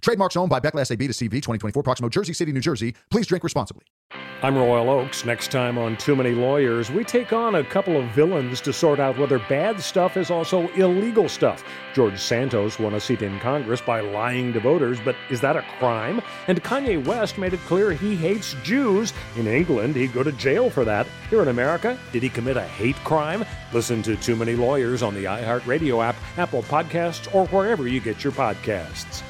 Trademarks owned by Beckless AB to CV 2024, Proximo, Jersey City, New Jersey. Please drink responsibly. I'm Royal Oaks. Next time on Too Many Lawyers, we take on a couple of villains to sort out whether bad stuff is also illegal stuff. George Santos won a seat in Congress by lying to voters, but is that a crime? And Kanye West made it clear he hates Jews. In England, he'd go to jail for that. Here in America, did he commit a hate crime? Listen to Too Many Lawyers on the iHeartRadio app, Apple Podcasts, or wherever you get your podcasts.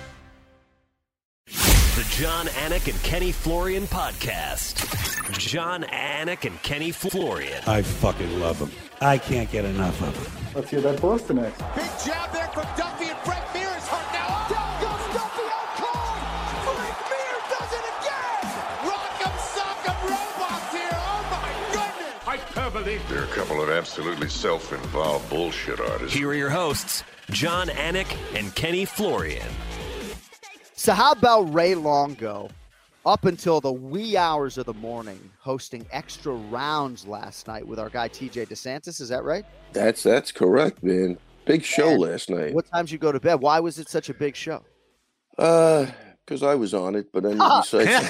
The Jon Anik and Kenny Florian podcast. Jon Anik and Kenny Florian. I fucking love them. I can't get enough of them. Let's hear that Boston X. Big jab there from Duffy and Frank Mir is hurt now. Down goes Duffy out cold. Frank Mir does it again. Rock'em sock'em robots here. Oh my goodness. Hyperbole. They're a couple of absolutely self-involved bullshit artists. Here are your hosts, Jon Anik and Kenny Florian. So how about Ray Longo up until the wee hours of the morning hosting extra rounds last night with our guy TJ DeSantis? Is that right? That's that's correct, man. Big show And last night. What times you go to bed? Why was it such a big show? Uh, because I was on it, but then besides,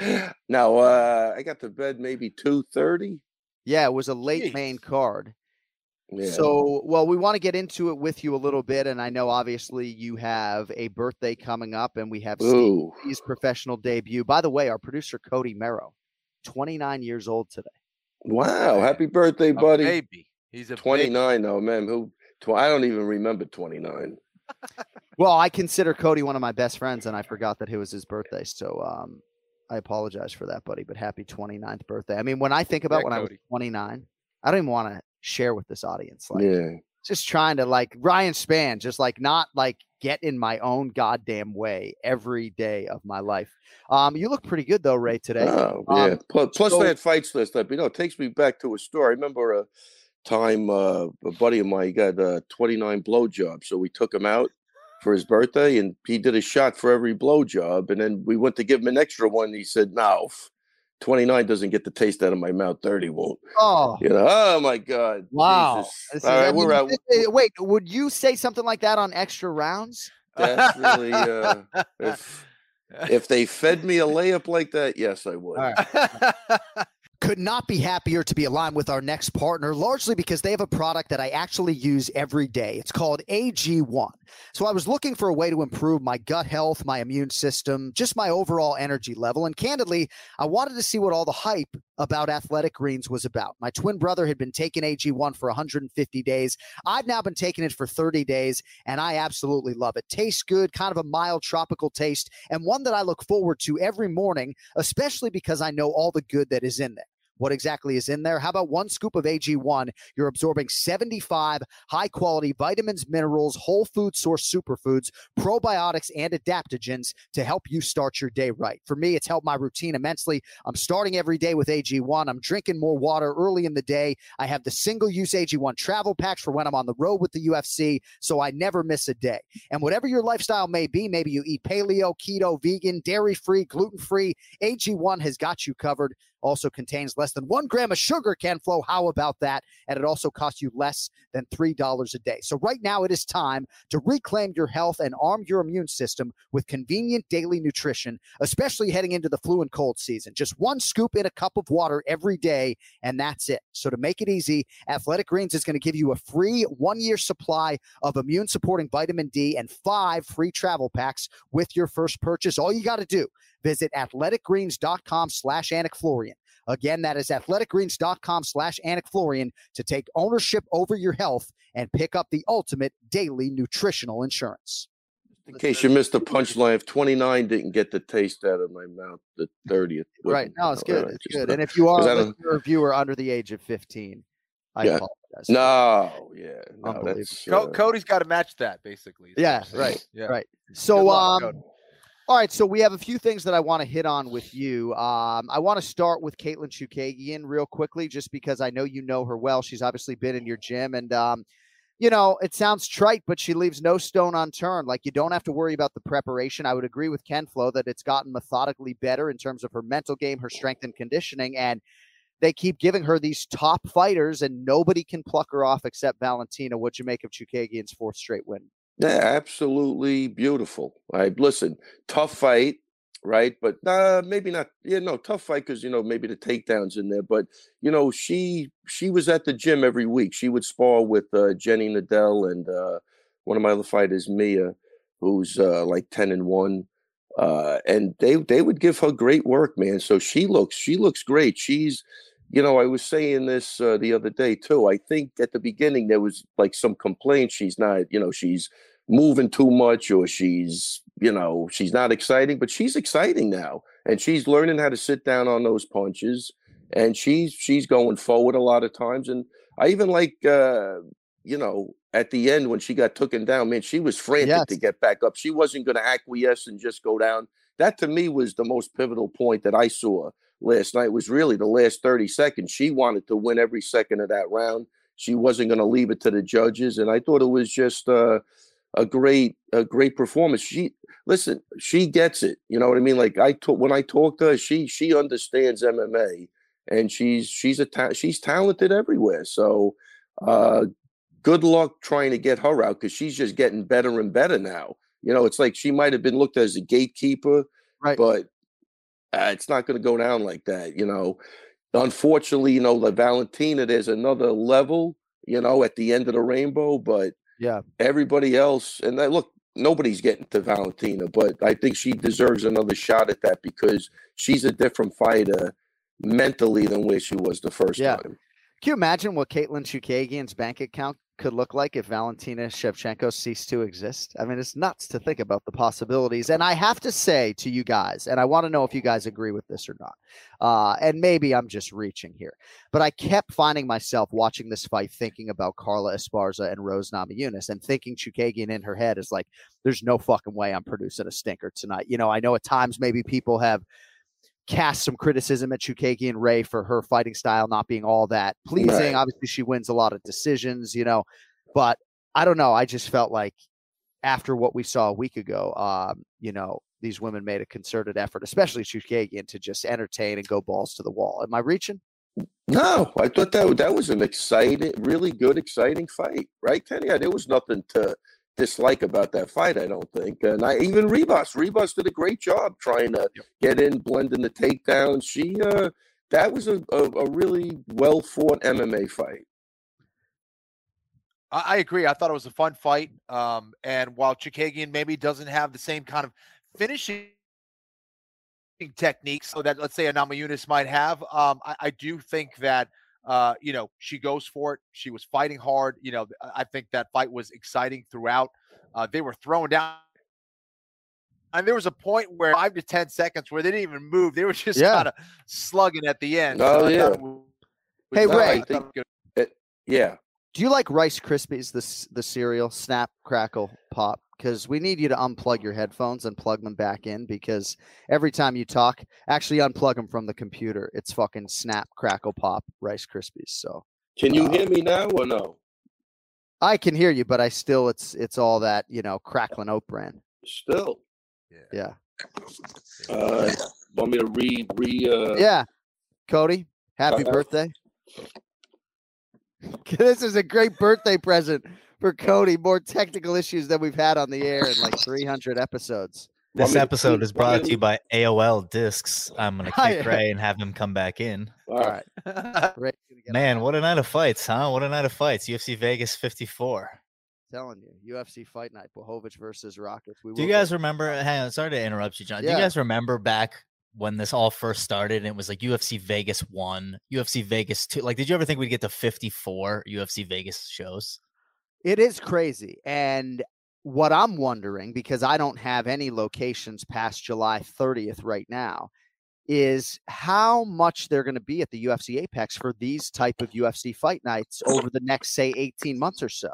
now uh, I got to bed maybe two thirty. Yeah, it was a late main card. Yeah. So, well, we want to get into it with you a little bit, and I know obviously you have a birthday coming up, and we have Ooh. Steve's professional debut. By the way, our producer Cody Merrow, 29 years old today. wow, happy birthday, buddy! baby. He's a twenty nine though, man. Who? Tw- I don't even remember twenty nine. Well, I consider Cody one of my best friends, and I forgot that it was his birthday. So, um, I apologize for that, buddy. But happy 29th birthday. I mean, when I think about Yeah, when I was 29, I don't even want to share with this audience. Like, Yeah. just trying to like Ryan Span, just like not like get in my own goddamn way every day of my life. Um, you look pretty good though, Ray, today. Oh, Um, yeah. Plus, plus so- I had fights last night. You know, it takes me back to a story. I remember a time uh, a buddy of mine he got a 29 blowjobs. So we took him out for his birthday and he did a shot for every blowjob. And then we went to give him an extra one. He said, no, 29 doesn't get the taste out of my mouth. 30 won't. Oh, You know, oh my God. wow. Jesus. This is- All I mean, we're out. Wait, would you say something like that on extra rounds? That's really, uh, if, if they fed me a layup like that, yes, I would. Could not be happier to be aligned with our next partner, largely because they have a product that I actually use every day. It's called AG1. So I was looking for a way to improve my gut health, my immune system, just my overall energy level. And candidly, I wanted to see what all the hype about athletic greens was about. My twin brother had been taking AG1 for 150 days. I've now been taking it for 30 days, and I absolutely love it. Tastes good, kind of a mild tropical taste, and one that I look forward to every morning, especially because I know all the good that is in there. What exactly is in there? How about one scoop of AG1? You're absorbing 75 high quality vitamins, minerals, whole food source superfoods, probiotics, and adaptogens to help you start your day right. For me, it's helped my routine immensely. I'm starting every day with AG1. I'm drinking more water early in the day. I have the single use AG1 travel packs for when I'm on the road with the UFC, so I never miss a day. And whatever your lifestyle may be, maybe you eat paleo, keto, vegan, dairy free, gluten free, AG1 has got you covered. Also contains less than one gram of sugar, Ken Flo. How about that? And it also costs you less than $3 a day. So right now it is time to reclaim your health and arm your immune system with convenient daily nutrition, especially heading into the flu and cold season. Just one scoop in a cup of water every day, and that's it. So to make it easy, Athletic Greens is going to give you a free one year supply of immune supporting vitamin D and five free travel packs with your first purchase. All you got to do, visit athleticgreens.com slash Florian. Again, that is athleticgreens.com slash Florian to take ownership over your health and pick up the ultimate daily nutritional insurance. In case you missed the punchline, if 29 didn't get the taste out of my mouth, the 30th. Right. wouldn't. No, it's good. right, It's just good. not- And if you are 'cause I a don't- listener or viewer under the age of 15, I Yeah. apologize. No, yeah. No, that's, uh, Cody's got to match that, basically. Yeah, right. Yeah. Right. So luck, um Cody. All right, so we have a few things that I want to hit on with you. Um, I want to start with Katlyn Chookagian real quickly, just because I know you know her well. She's obviously been in your gym, and um, you know it sounds trite, but she leaves no stone unturned. Like you don't have to worry about the preparation. I would agree with Ken Flo that it's gotten methodically better in terms of her mental game, her strength and conditioning, and they keep giving her these top fighters, and nobody can pluck her off except Valentina. What'd you make of Chookagian's fourth straight win? Yeah, absolutely beautiful. I listen, tough fight, right? But uh, maybe not. Yeah, no, tough fight because you know maybe the takedowns in there. But you know, she she was at the gym every week. She would spar with uh, Jenny Nadell and uh, one of my other fighters, Mia, who's uh, like ten and one. Uh, and they they would give her great work, man. So she looks she looks great. She's you know, I was saying this uh, the other day too. I think at the beginning there was like some complaint. She's not, you know, she's moving too much or she's, you know, she's not exciting, but she's exciting now. And she's learning how to sit down on those punches and she's she's going forward a lot of times. And I even like uh, you know, at the end when she got taken down, man, she was frantic yes. to get back up. She wasn't going to acquiesce and just go down. That to me was the most pivotal point that I saw last night was really the last 30 seconds. She wanted to win every second of that round. She wasn't going to leave it to the judges. And I thought it was just uh, a great, a great performance. She listen, she gets it. You know what I mean? Like I talk when I talk to her, she she understands MMA and she's she's a ta- she's talented everywhere. So uh good luck trying to get her out because she's just getting better and better now. You know, it's like she might have been looked at as a gatekeeper, right. but uh, it's not going to go down like that. You know, unfortunately, you know, the Valentina, there's another level, you know, at the end of the rainbow, but yeah, everybody else, and I, look, nobody's getting to Valentina, but I think she deserves another shot at that because she's a different fighter mentally than where she was the first yeah. time. Can you imagine what Katlyn Chookagian's bank account could look like if Valentina Shevchenko ceased to exist. I mean, it's nuts to think about the possibilities. And I have to say to you guys, and I want to know if you guys agree with this or not. Uh, and maybe I'm just reaching here, but I kept finding myself watching this fight thinking about Carla Esparza and Rose Namajunas and thinking Chookagian in her head is like, there's no fucking way I'm producing a stinker tonight. You know, I know at times maybe people have cast some criticism at Chookagian Ray for her fighting style not being all that pleasing. Right. Obviously, she wins a lot of decisions, you know, but I don't know. I just felt like after what we saw a week ago, um, you know, these women made a concerted effort, especially Chookagian, to just entertain and go balls to the wall. Am I reaching? No, I thought that that was an exciting, really good, exciting fight, right, Kenny? There was nothing to dislike about that fight, I don't think. And I even Ribas, Ribas did a great job trying to get in, blending the takedowns. She uh that was a, a, a really well fought MMA fight. I, I, agree. I thought it was a fun fight. Um, and while Chookagian maybe doesn't have the same kind of finishing techniques so that let's say a Namajunas might have, um, I, I do think that uh, you know, she goes for it. She was fighting hard. You know, I think that fight was exciting throughout. Uh, they were throwing down. And there was a point where five to 10 seconds where they didn't even move. They were just yeah. kind of slugging at the end. Oh, so yeah. Hey, Ray. It, yeah. Do you like Rice Krispies, the, the cereal, snap, crackle, pop? Because we need you to unplug your headphones and plug them back in because every time you talk, actually unplug them from the computer. It's fucking snap, crackle, pop, Rice Krispies. So can you uh, hear me now or no? I can hear you, but I still it's it's all that you know crackling oat brand. Still, yeah. Uh, want me to re re? Uh... Yeah, Cody, happy uh, birthday! this is a great birthday present for Cody. More technical issues than we've had on the air in like 300 episodes. This episode is brought to you by AOL Discs. I'm gonna kick Ray and have him come back in. All right. Man, what a night of fights, huh? What a night of fights. UFC Vegas 54. telling you, UFC Fight Night, Blachowicz versus Rakic. We Do you guys remember? Hang on, sorry to interrupt you, John. Yeah. Do you guys remember back when this all first started and it was like UFC Vegas one, UFC Vegas two? Like, did you ever think we'd get to 54 UFC Vegas shows? It is crazy. And what I'm wondering, because I don't have any locations past July 30th right now, is how much they're going to be at the UFC Apex for these type of UFC fight nights over the next say 18 months or so.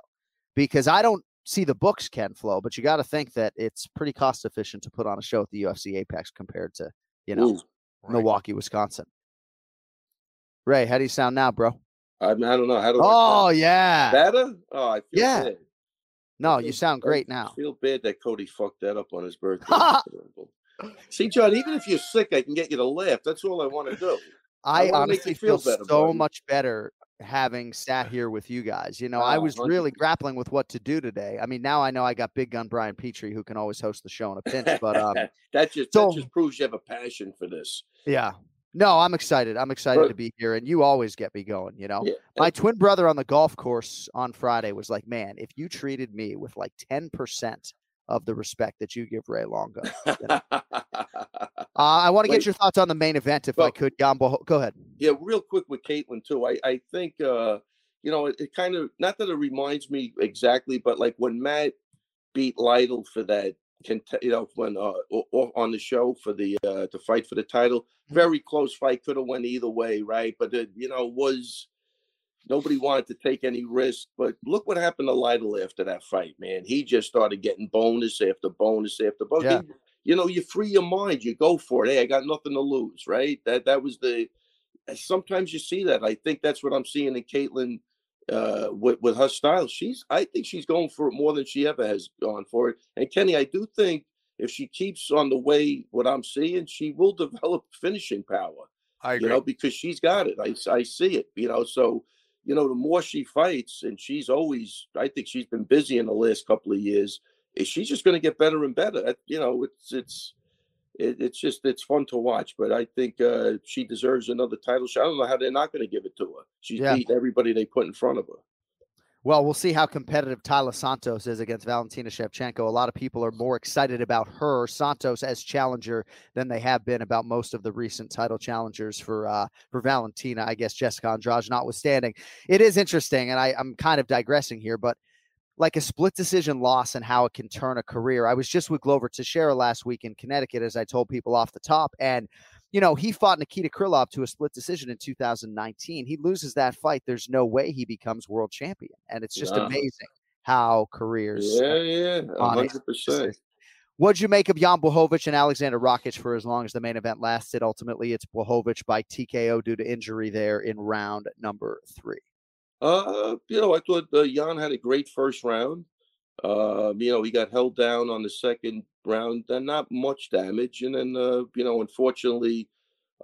Because I don't see the books Ken Flo, but you got to think that it's pretty cost efficient to put on a show at the UFC Apex compared to you know Ooh, right. Milwaukee, Wisconsin. Ray, how do you sound now, bro? I, mean, I don't know how to. Oh yeah, better. Oh, I feel Yeah. bad. no, I you feel- sound I great now. feel bad that Cody fucked that up on his birthday. See, John, even if you're sick, I can get you to laugh. That's all I want to do. I, wanna honestly feel feel better, so buddy. much better having sat here with you guys. You know, I Ah, was really 100%. grappling with what to do today. I mean, now I know I got Big Gun Brian Petrie who can always host the show in a pinch, but um, that just so- that just proves you have a passion for this. yeah. No, I'm excited. I'm excited to be here, and you always get me going. You know, Yeah, my twin brother on the golf course on Friday was like, "Man, if you treated me with like 10 percent of the respect that you give Ray Longo, you know? uh, I want to get your thoughts on the main event, if I could. Gambo, go ahead. Yeah, real quick with Katlyn too. I I think uh, you know it, it kind of not that it reminds me exactly, but like when Matt beat Lytle for that, you know, when uh on the show for the uh to fight for the title, very close fight, could have went either way, right? But it you know was nobody wanted to take any risk. But look what happened to Lytle after that fight, man. He just started getting bonus after bonus after bonus. Yeah. You know, you free your mind, you go for it. Hey, I got nothing to lose, right? That that was the sometimes you see that. I think that's what I'm seeing in Katlyn uh, with with her style. She's I think she's going for it more than she ever has gone for it. And Kenny, I do think if she keeps on the way what I'm seeing, she will develop finishing power. I agree. You know, because she's got it. I I see it. You know, so you know the more she fights, and she's always. I think she's been busy in the last couple of years. eh, She's just going to get better and better. You know, it's it's it, it's just it's fun to watch. But I think uh, she deserves another title shot. I don't know how they're not going to give it to her. She's Yeah. beat everybody they put in front of her. Well, we'll see how competitive Taila Santos is against Valentina Shevchenko. A lot of people are more excited about her, Santos, as challenger than they have been about most of the recent title challengers for uh, for Valentina. I guess Jessica Andrade notwithstanding. It is interesting, and I, I'm kind of digressing here, but like a split decision loss and how it can turn a career. I was just with Glover Teixeira last week in Connecticut, as I told people off the top, and you know, he fought Nikita Krylov to a split decision in 2019. He loses that fight. There's no way he becomes world champion. And it's just amazing how careers. Yeah, yeah, a hundred percent. What'd you make of Jan Blachowicz and Aleksandar Rakic for as long as the main event lasted? Ultimately, it's Blachowicz by TKO due to injury there in round number three. Uh, you know, I thought uh, Jan had a great first round. Uh, you know, he got held down on the second round, then not much damage, and then uh, you know, unfortunately,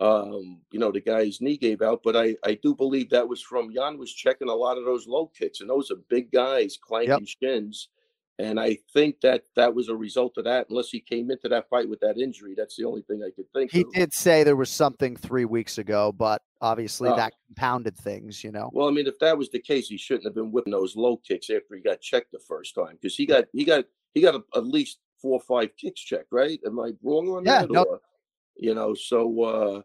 um, you know, the guy's knee gave out. But I, I do believe that was from Jan was checking a lot of those low kicks, and those are big guys clanking shins. And I think that that was a result of that. Unless he came into that fight with that injury, that's the only thing I could think He of. did say there was something three weeks ago, but obviously Oh. that compounded things, you know. Well, I mean, if that was the case, he shouldn't have been whipping those low kicks after he got checked the first time because he got he got he got a, at least four or five kicks checked, right? Am I wrong on Yeah, that? no- Or, you know, so uh,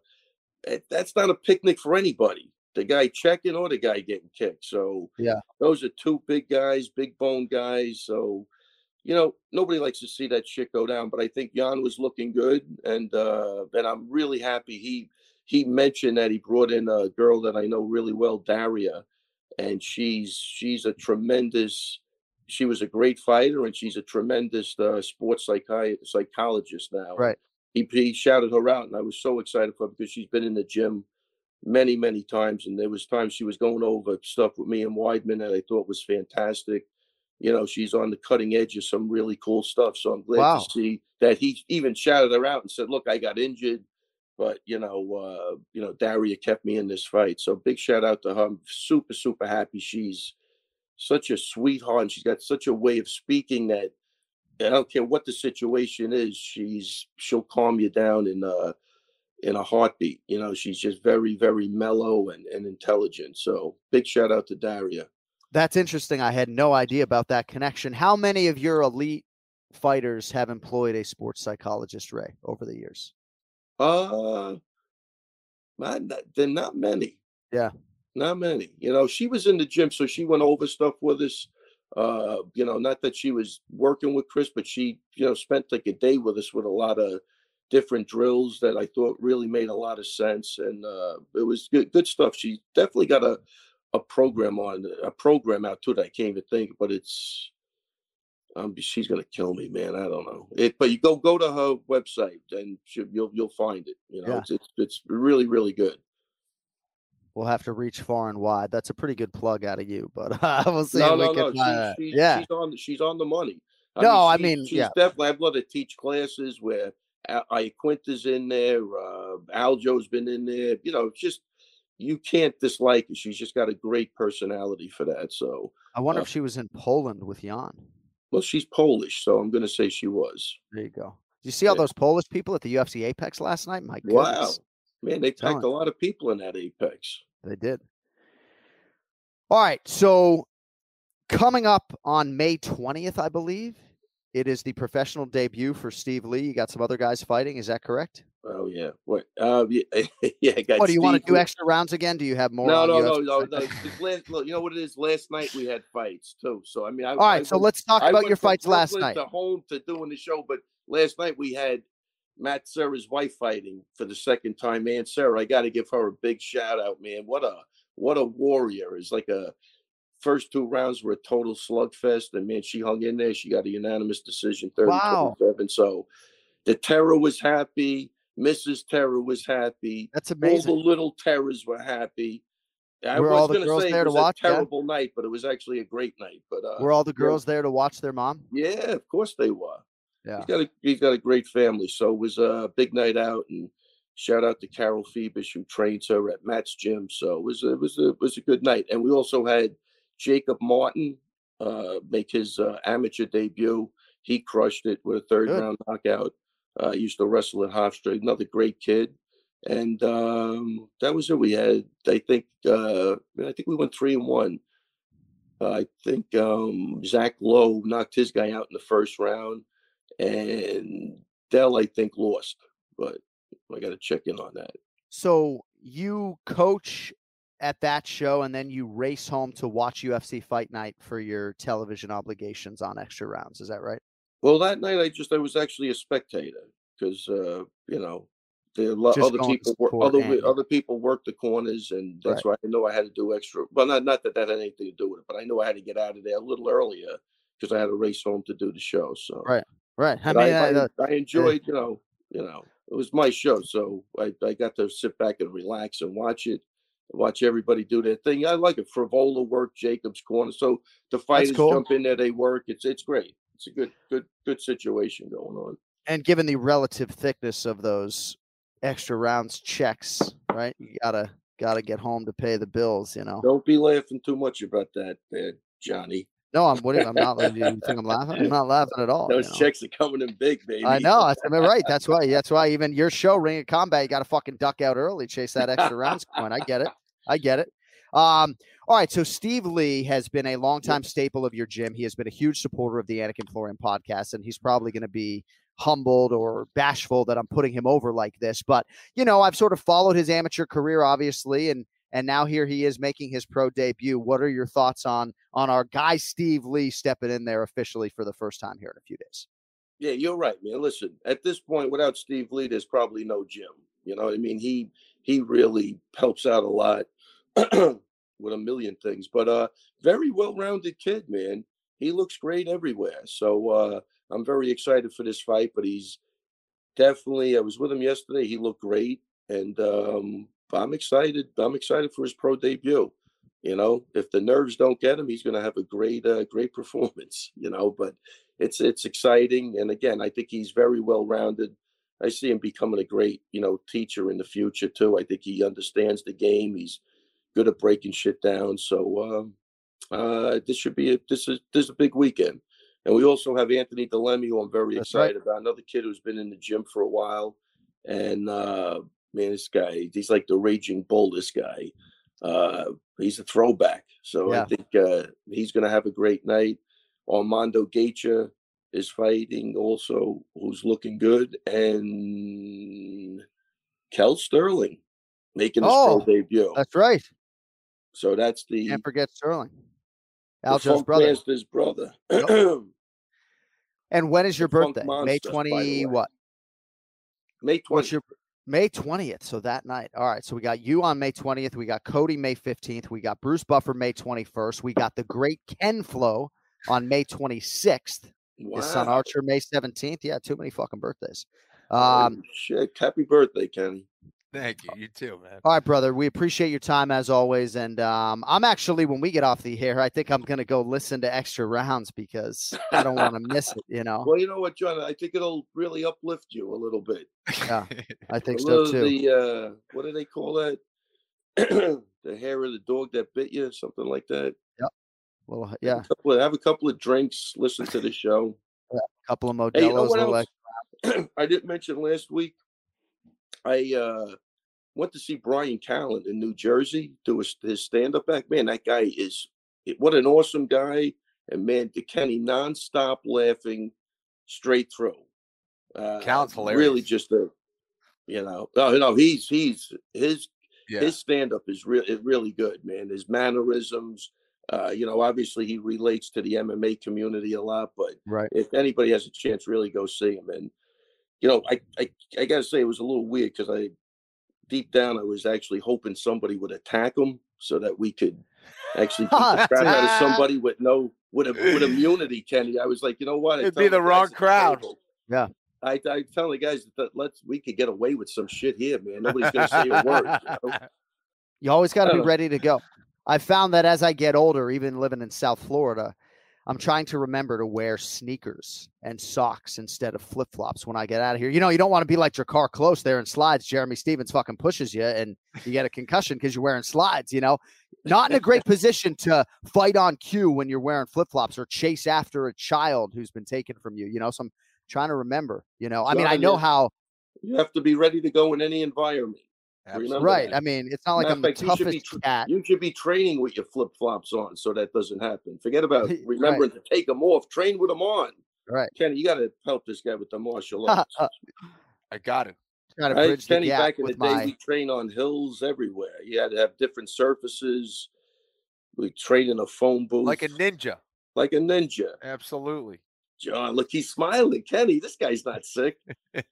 it, that's not a picnic for anybody. The guy checking or the guy getting kicked. So Yeah. those are two big guys, big bone guys. So you know, nobody likes to see that shit go down. But I think Jan was looking good, and uh, and I'm really happy he he mentioned that he brought in a girl that I know really well, Daria, and she's she's a tremendous. She was a great fighter, and she's a tremendous uh, sports psychi- psychologist now. Right. He he shouted her out, and I was so excited for her because she's been in the gym many many times, and there was times she was going over stuff with me and Weidman that I thought was fantastic. You know, she's on the cutting edge of some really cool stuff. So I'm glad Wow. to see that he even shouted her out and said, "Look, I got injured." But you know, uh, you know, Daria kept me in this fight. So big shout out to her. I'm super, super happy. She's such a sweetheart, and she's got such a way of speaking that I don't care what the situation is. She's she'll calm you down in uh in a heartbeat. You know, she's just very, very mellow and, and intelligent. So big shout out to Daria. That's interesting. I had no idea about that connection. How many of your elite fighters have employed a sports psychologist, Ray, over the years? Uh, not, they're not many. Yeah. Not many. You know, she was in the gym, so she went over stuff with us. Uh, you know, not that she was working with Chris, but she, you know, spent like a day with us with a lot of different drills that I thought really made a lot of sense, and uh, it was good, good stuff. She definitely got a a program on a program out too that I can't even think, but it's Um, she's gonna kill me, man. I don't know it, but you go go to her website and she, you'll you'll find it. You know, Yeah. it's, it's it's really really good. We'll have to reach far and wide. That's a pretty good plug out of you, but uh, we'll see. No, we no, can no. She, she, yeah. she's on she's on the money. No, I she- mean, she's yeah. definitely. I've let her teach classes where Al- Iaquinta's in there, uh, Aljo's been in there. You know, just you can't dislike her. She's just got a great personality for that. So, I wonder uh, if she was in Poland with Jan. Well, she's Polish, so I'm going to say she was. There you go. Did you see all Yeah. those Polish people at the UFC Apex last night? My Wow, man, they packed a lot of people in that Apex. they did. All right, so coming up on May 20th, I believe, it is the professional debut for Steve Lee. You got some other guys fighting, is that correct? Oh yeah, what? Uh, yeah, yeah. Got What do you want to do extra rounds again? Do you have more? No, no, no, no, no. last, look, you know what it is? Last night we had fights too. So I mean, I, All right, so let's talk about your fights last night. To home to doing the show, but last night we had Matt Serra's wife fighting for the second time. Man, Sarah, I got to give her a big shout out, man. What a what a warrior! It's like a first two rounds were a total slugfest, and man, she hung in there. She got a unanimous decision, 30 Wow. 27. So the terror was happy. Mrs. Terror was happy. That's amazing. All the little terrors were happy. I Were was all the gonna girls say there it to was watch, a yeah? terrible night, but it was actually a great night. But uh, Were all the yeah, girls there to watch their mom? Yeah, of course they were. Yeah. He's got a he's got a great family, so it was a big night out. And shout out to Carol Phoebus who trains her at Matt's gym. So it was a, it was a, it was a good night. And we also had Jacob Martin uh, make his uh, amateur debut. He crushed it with a third Good. round knockout. Uh, used to wrestle at Hofstra. Another great kid. And um, that was it. We had, I think, uh, I think we went three and one. Uh, I think um, Zach Lowe knocked his guy out in the first round, and Dell, I think, lost. But I got to check in on that. So you coach at that show and then you race home to watch UFC Fight Night for your television obligations on extra rounds. Is that right? Well, that night I just I was actually a spectator because uh, you know there are a lot other people wor- support other Andy. other people work the corners, and that's why I know I had to do extra. Well, not not that that had anything to do with it, but I know I had to get out of there a little earlier because I had to race home to do the show. So Right. Right. I mean, I, I, I enjoyed, you know, you know, it was my show, so I, I got to sit back and relax and watch it, watch everybody do their thing. I like it. Frevola work, Jacob's corner, so the fighters cool. jump in there, they work. It's it's great. It's a good good good situation going on. and given the relative thickness of those extra rounds checks, right? You gotta gotta get home to pay the bills, you know. Don't be laughing too much about that, there, Johnny. No, I'm what I'm not laughing. You think I'm laughing? I'm not laughing at all. you Those know. checks are coming in big, baby. I know. I mean, right. That's why. That's why even your show, Ring of Combat, you got to fucking duck out early, chase that extra rounds coin. I get it. I get it. Um, all right. So Steve Lee has been a longtime staple of your gym. He has been a huge supporter of the Anik Florian podcast, and he's probably going to be humbled or bashful that I'm putting him over like this. But you know, I've sort of followed his amateur career, obviously, and and now here he is making his pro debut. What are your thoughts on on our guy Steve Lee stepping in there officially for the first time here in a few days? Yeah, you're right, man. Listen, at this point, without Steve Lee, there's probably no gym. You know what I mean? He he really helps out a lot with a million things. But uh very well-rounded kid, man. He looks great everywhere. So uh I'm very excited for this fight, but he's definitely I was with him yesterday. He looked great. And um I'm excited. I'm excited for his pro debut. You know, if the nerves don't get him, he's going to have a great, uh, great performance. You know, but it's it's exciting, and again, I think he's very well rounded. I see him becoming a great, you know, teacher in the future too. I think he understands the game. He's good at breaking shit down. So um, uh, this should be a, this is this is a big weekend, and we also have Anthony Delemy, who I'm very That's right. excited about. Another kid who's been in the gym for a while, and uh, man, this guy, he's like the raging bull. This guy, uh, he's a throwback. So Yeah. I think uh, he's going to have a great night. Armando Gacha is fighting also, who's looking good, and Kel Sterling making his Oh, pro debut. That's right. So that's the, Can't forget Sterling, Aljo's brother. Master's brother. And when is your The birthday? May Monster, twenty what? May 20th. Your May twentieth? So that night. All right. So we got you on May twentieth. We got Cody May fifteenth. We got Bruce Buffer May twenty first. We got the great Ken Flo on May twenty sixth. Wow. His son Archer, May 17th. Yeah, too many fucking birthdays. Um, shit! Happy birthday, Kenny. Thank you. You too, man. all right, brother. We appreciate your time as always. And um, I'm actually, when we get off the air, I think I'm going to go listen to extra rounds because I don't want to miss it, you know? Well, you know what, John? I think it'll really uplift you a little bit. Yeah, I think a so too. The uh, what do they call that? the hair of the dog that bit you, something like that. Yeah. Well, Have yeah, a couple of, have a couple of drinks, listen to the show. a couple of Modelo's. Hey, you know what else? I didn't mention last week. I uh, went to see Brian Callen in New Jersey do his, his stand up act. Man, that guy is what an awesome guy. And man, the Kenny nonstop laughing straight through. Uh, Callen's Really, just a you know, no, no, he's he's his Yeah. his stand up is real is really good, man. His mannerisms. Uh, you know, obviously he relates to the MMA community a lot, but Right. if anybody has a chance, really go see him. And you know, I I, I gotta say it was a little weird because I deep down I was actually hoping somebody would attack him so that we could actually beat the crap out of somebody with no with a, with immunity, Kenny. I was like, you know what? It'd be the wrong crowd. table, Yeah. I I tell the guys that let's we could get away with some shit here, man. Nobody's gonna say a word. You know? You always got to be don't- ready to go. I found that as I get older, even living in South Florida, I'm trying to remember to wear sneakers and socks instead of flip flops when I get out of here. You know, you don't want to be like your car close there in slides. Jeremy Stephens fucking pushes you and you get a concussion because you're wearing slides, you know? Not in a great position to fight on cue when you're wearing flip flops or chase after a child who's been taken from you, you know? So I'm trying to remember, you know? I mean, I know how, You have to be ready to go in any environment. Remember right? that. I mean, it's not like Matter I'm of the fact, you should be toughest cat. You should be training with your flip flops on so that doesn't happen. Forget about Right. remembering to take them off. Train with them on. Right. Kenny, you got to help this guy with the martial arts. I got it. Trying to Right, bridge the Kenny, gap back in the day, my we train on hills everywhere. You had to have different surfaces. We train in a phone booth Like a ninja. like a ninja. Absolutely. John, look, he's smiling. Kenny, this guy's not sick.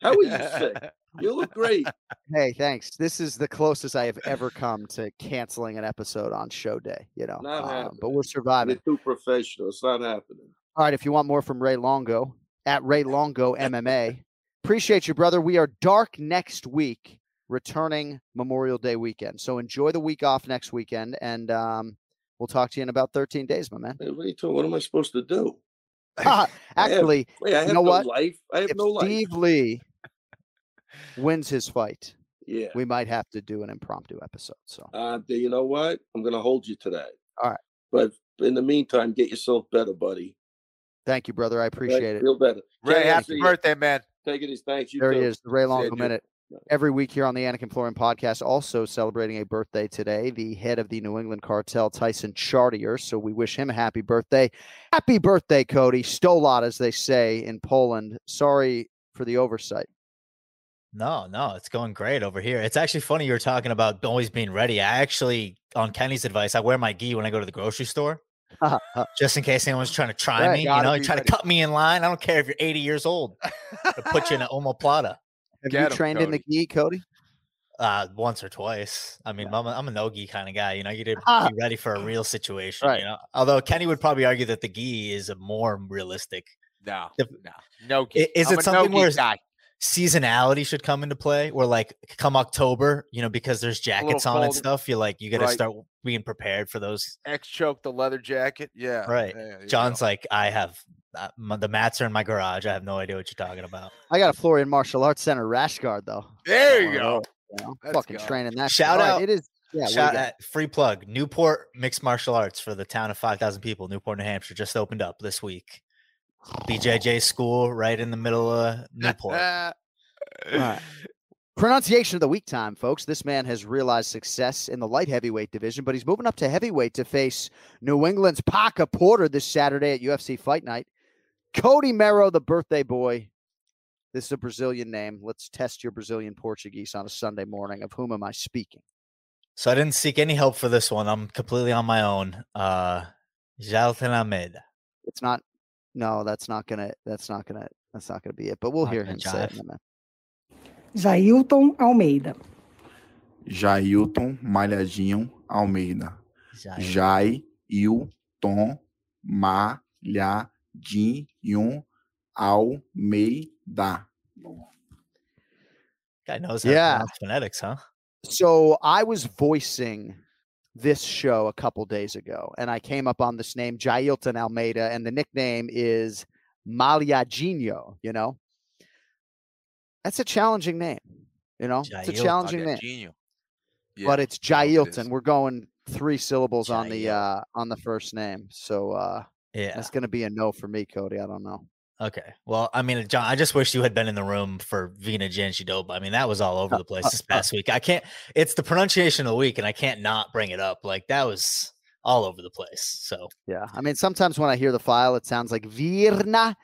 How are you sick? You look great. Hey, thanks. This is the closest I have ever come to canceling an episode on show day, you know. Not um, happening. but we're You're surviving. too professional. It's not happening. All right, if you want more from Ray Longo at Ray Longo MMA, appreciate you, brother. We are dark next week, returning Memorial Day weekend. So enjoy the week off next weekend, and um, we'll talk to you in about 13 days, my man. Hey, what, are you talking, what am I supposed to do? I have- Actually, Wait, I have you know no what? life. I have if no life. Steve Lee wins his fight, Yeah. we might have to do an impromptu episode. So Uh, do you know what? I'm going to hold you to that. All right. But in the meantime, get yourself better, buddy. thank you, brother. I Right? appreciate it. Feel better. Ray, Kenny, I'll happy see you. birthday, man. Take it easy. Thanks. You There too. he is, the Ray See ya, Longo. Minute. Every week here on the Anik Florian Podcast, also celebrating a birthday today, the head of the New England cartel, Tyson Chartier. So we wish him a happy birthday. Happy birthday, Cody. Sto lat, as they say in Poland. Sorry for the oversight. No, no, it's going great over here. It's actually funny you were talking about always being ready. I actually, on Kenny's advice, I wear my gi when I go to the grocery store, just in case anyone's trying to try Right, me. You know, try ready. to cut me in line. I don't care if you're 80 years old. to put you in an omoplata Have Get you 'em, trained in the gi, Cody? uh, once or twice. I mean, I'm a, I'm a no gi kind of guy. You know, you did Ah. be ready for a real situation. Right. You know, although Kenny would probably argue that the gi is a more realistic. No, The- no, no. I- is I'm it something no-gi where guy? seasonality should come into play where like come october you know because there's jackets on and stuff you're like you got to Right. start being prepared for those X choke the leather jacket. Yeah, right yeah, john's go. like i have uh, the mats are in my garage i have no idea what you're talking about I got a Florian Martial Arts Center rash guard, though. there you Oh, go. You know, Let's fucking go. training that. Shout All right, out- It is. Yeah, what do you Shout got? out, free plug newport mixed martial arts for the town of 5000 people newport new hampshire just opened up this week bjj school right in the middle of newport All right. Pronunciation of the week time, folks. This man has realized success in the light heavyweight division, but he's moving up to heavyweight to face New England's Parker Porter this Saturday at UFC Fight Night. Cody Merrow, the birthday boy. This is a Brazilian name. Let's test your Brazilian Portuguese on a Sunday morning. Of whom am I speaking? so i didn't seek any help for this one i'm completely on my own uh Jalton Almeida. It's not. No, that's not gonna. That's not gonna. That's not gonna be it. But we'll Not hear gonna him say it in a minute. Jailton Almeida. Jailton Malhadinho Almeida. Jailton Malhadinho Almeida. Guy knows how Yeah. pronounce phonetics, huh? So I was voicing this show a couple days ago, and I came up on this name, Jailton Almeida, and the nickname is Maliagino. You know, that's a challenging name. You know, it's a Jailton. challenging name, Genius. but it's Jailton. is. We're going three syllables on the uh on the first name, so uh Yeah. that's going to be a no for me, Cody. I don't know. Okay. Well, I mean, John, I just wish you had been in the room for Vina Janjidoba. I mean, that was all over the place this past week. I can't, it's the pronunciation of the week, and I can't not bring it up. Like, that was all over the place. So, Yeah, I mean, sometimes when I hear the file, it sounds like Virna,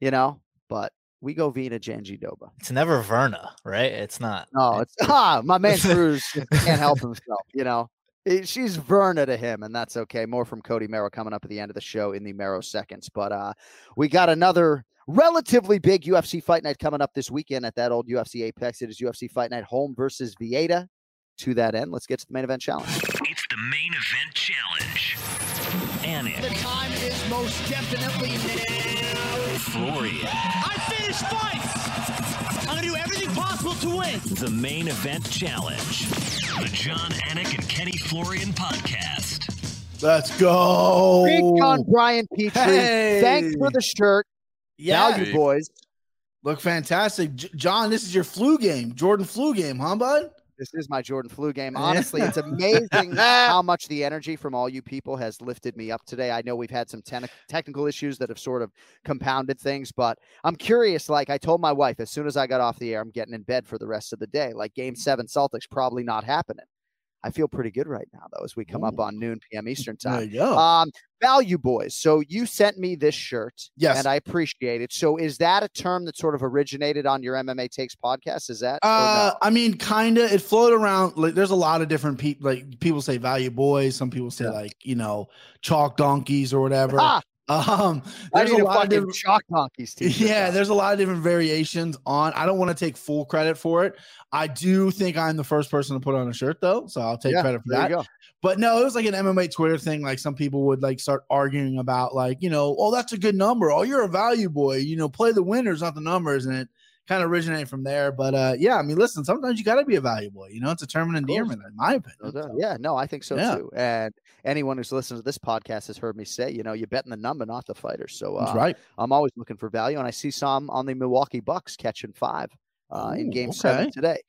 you know, but we go Vina Janjidoba. it's never Verna, right? It's not. No, it's ah, my man Cruz can't help himself. You know, she's Verna to him, and that's okay. More from Cody Merrow coming up at the end of the show in the Merrow seconds. But uh, we got another relatively big UFC fight night coming up this weekend at that old UFC Apex. It is UFC Fight Night Holm versus Vieira. To that end, let's get to the main event challenge. It's the main event challenge. Anik, The time is most definitely now. Florian, I finish fights. I'm gonna do everything possible to win. the main event challenge. The Jon Anik and Kenny Florian podcast. Let's go. Big Gun Brian Petrie. Thanks for the shirt. Yeah. Value boys. Look fantastic. J- John, this is your flu game. Jordan flu game, huh, bud? This is my Jordan flu game. Honestly, it's amazing how much the energy from all you people has lifted me up today. I know we've had some ten- technical issues that have sort of compounded things, but I'm curious. Like I told my wife, as soon as I got off the air, I'm getting in bed for the rest of the day. Like game seven Celtics probably not happening. I feel pretty good right now, though, as we come up on noon PM Eastern There time. you go. Um, value boys. So you sent me this shirt, Yes. and I appreciate it. So is that a term that sort of originated on your MMA Takes podcast? Is that? or no? Uh, I mean, kind of. It floated around. Like, there's a lot of different people. Like, people say value boys. Some people say like, you know, chalk donkeys or whatever. Ah! Um, there's a a lot of different. chalk donkeys. t-shirt Yeah, there's a lot of different variations on. I don't want to take full credit for it. I do think I'm the first person to put on a shirt though, so I'll take Yeah, credit for there you that. go. But no, it was like an MMA Twitter thing. Like some people would like start arguing about like, you know, oh, that's a good number. Oh, you're a value boy. You know, play the winners, not the numbers, and it kind of originated from there. But uh, yeah, I mean, listen, sometimes you got to be a value boy. You know, it's a term of endearment, in my opinion. No doubt. Yeah, no, I think so Yeah. too. And anyone who's listened to this podcast has heard me say, you know, you're betting the number, not the fighter. So uh, That's right. I'm always looking for value, and I see some on the Milwaukee Bucks catching five uh, in Ooh, Game Seven today.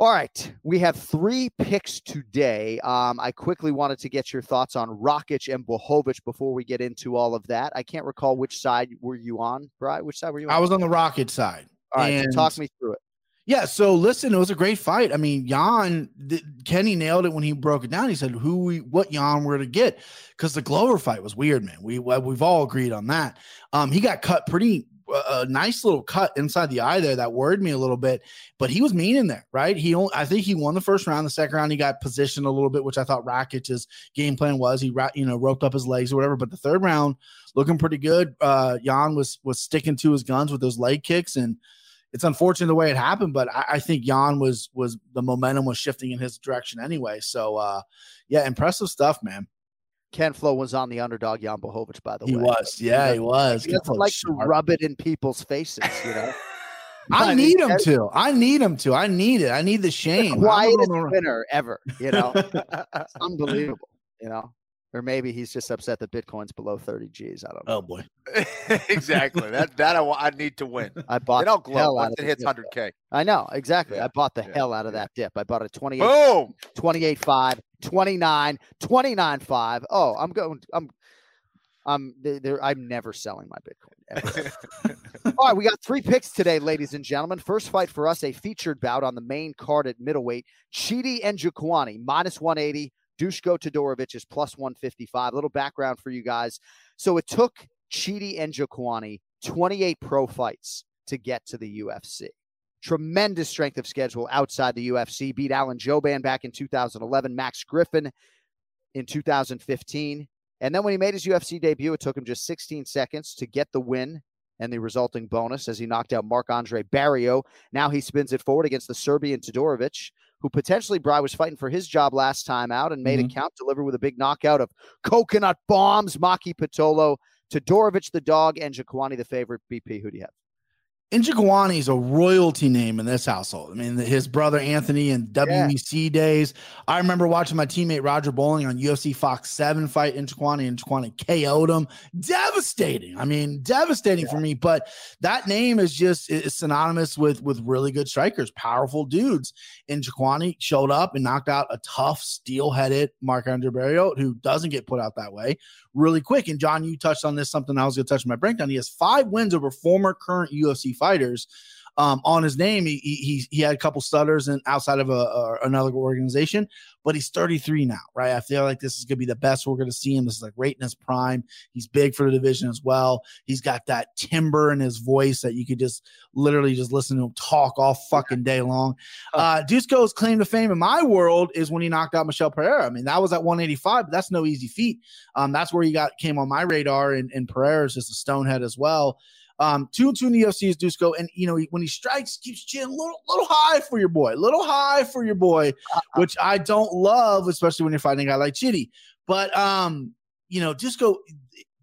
All right, we have three picks today. Um, I quickly wanted to get your thoughts on Rakic and Blachowicz before we get into all of that. I can't recall which side were you on, Brian. Which side were you on? I was on the Rocket side. All right, and- so talk me through it. Yeah, so listen, it was a great fight. I mean, Jan, th- Kenny nailed it when he broke it down. He said who we, what Jan were to get because the Glover fight was weird, man. We we've all agreed on that. Um, he got cut pretty uh, a nice little cut inside the eye there that worried me a little bit, but he was mean in there, right? He only, I think he won the first round. The second round, he got positioned a little bit, which I thought Rakic's game plan was. He you know roped up his legs or whatever. But the third round, looking pretty good. Uh, Jan was was sticking to his guns with those leg kicks and it's unfortunate the way it happened, but I, I think Jan was was the momentum was shifting in his direction anyway. So uh yeah, impressive stuff, man. Ken Flo was on the underdog Jan Blachowicz, by the way. He way. was, yeah, he was. He Ken doesn't Flo's like to rub it in people's faces, you know. I need him to. I need him to. I need it. I need the shame. I'm quietest winner ever. You know, It's unbelievable. You know, or maybe he's just upset that Bitcoin's below thirty G's. I don't oh, know. Oh boy, exactly. That that I, I need to win. I bought They don't the glow hell once it hits dip, hundred though. k. I know exactly. Yeah, I bought the yeah, hell out of that dip. I bought a 28, Boom. 28 5, 29, 29 5. Oh, I'm going. I'm. I'm. they're- I'm never selling my Bitcoin. All right, we got three picks today, ladies and gentlemen. First fight for us, a featured bout on the main card at middleweight. Chidi Njokuani, minus 180. Dushko Todorovic is plus 155. A little background for you guys. So it took Chidi Njokuani 28 pro fights to get to the UFC. Tremendous strength of schedule outside the UFC. Beat Alan Jouban back in 2011, Max Griffin in 2015. And then when he made his UFC debut, it took him just 16 seconds to get the win and the resulting bonus as he knocked out Marc Andre Barriault. Now he spins it forward against the Serbian Todorovic, who potentially Bry was fighting for his job last time out and made Mhm. it count, delivered with a big knockout of coconut bombs. Maki Pitolo Todorovic the dog, and Njokuani the favorite. BP, who do you have? Njokuani is a royalty name in this household. I mean, his brother Anthony and WEC yeah. days. I remember watching my teammate Roger Bowling on UFC Fox 7 fight Njokuani, and Njokuani KO'd him. Devastating. I mean, devastating yeah. for me. But that name is just is synonymous with with really good strikers, powerful dudes. And showed up and knocked out a tough, steel-headed Mark Andre Barriault, who doesn't get put out that way really quick. And John, you touched on this, something I was going to touch on my breakdown. He has five wins over former current UFC fighters. Um, on his name, he, he he had a couple stutters and outside of a, a, another organization, but he's 33 now, right? I feel like this is gonna be the best we're gonna see him. This is like right in his prime. He's big for the division as well. He's got that timber in his voice that you could just literally just listen to him talk all fucking day long. Uh, Dusko's claim to fame in my world is when he knocked out Michel Pereira. I mean, that was at 185, but that's no easy feat. Um, that's where he got came on my radar, and, and Pereira is just a stonehead as well. Um, two and two in the UFC is Dusko, and you know he, when he strikes, keeps chin a little, little high for your boy, a little high for your boy, uh-huh. which I don't love, especially when you're fighting a guy like Chidi. But um, you know, Dusko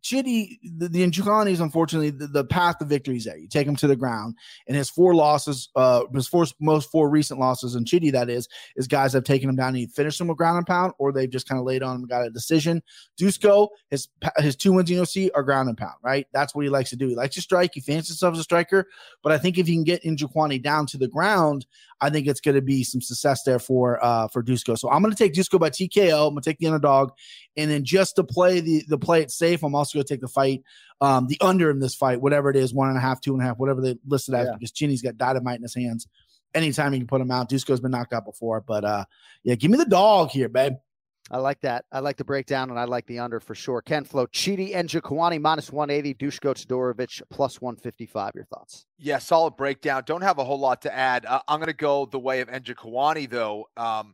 Chidi, the, the is unfortunately the, the, path to victory is there. You take him to the ground, and his four losses, uh, his four most four recent losses in Chidi, that is, is guys have taken him down and he finished him with ground and pound, or they've just kind of laid on him, got a decision. Dusko, his his two wins in OC are ground and pound, right? That's what he likes to do. He likes to strike. He fancies himself as a striker, but I think if he can get Njokuani down to the ground, I think it's going to be some success there for uh for Dusko. So I'm going to take Dusko by TKO. I'm going to take the underdog, and then just to play the the play it safe, I'm also going to take the fight, um, the under in this fight, whatever it is, one and a half, two and a half, whatever they listed as, yeah. because Chidi's got dynamite in his hands. Anytime you can put him out, Dusko's been knocked out before, but uh, yeah, give me the dog here, babe. I like that. I like the breakdown and I like the under for sure. Ken Flo, Chidi and Njokuani minus 180, Dusko Todorovic plus 155. Your thoughts? Yeah, solid breakdown. Don't have a whole lot to add. Uh, I'm going to go the way of Njokuani, though. Um,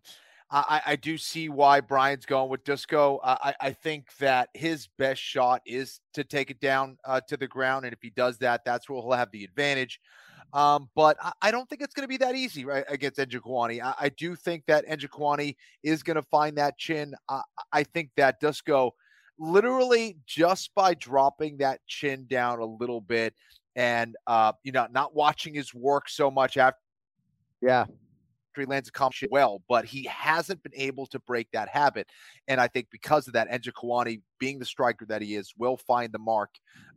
I, I, do see why Brian's going with. Uh, I, I, think that his best shot is to take it down uh, to the ground. And if he does that, that's where he'll have the advantage. Um, but I, I, don't think it's going to be that easy right against Njokuani. I, I do think that Njokuani is going to find that chin. I think that Dusko, literally just by dropping that chin down a little bit and uh, you know not watching his work so much after. Yeah, lands a comp well, but he hasn't been able to break that habit. And I think because of that, Njokuani, being the striker that he is, will find the mark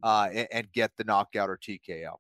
uh, and, and, get the knockout or TKO.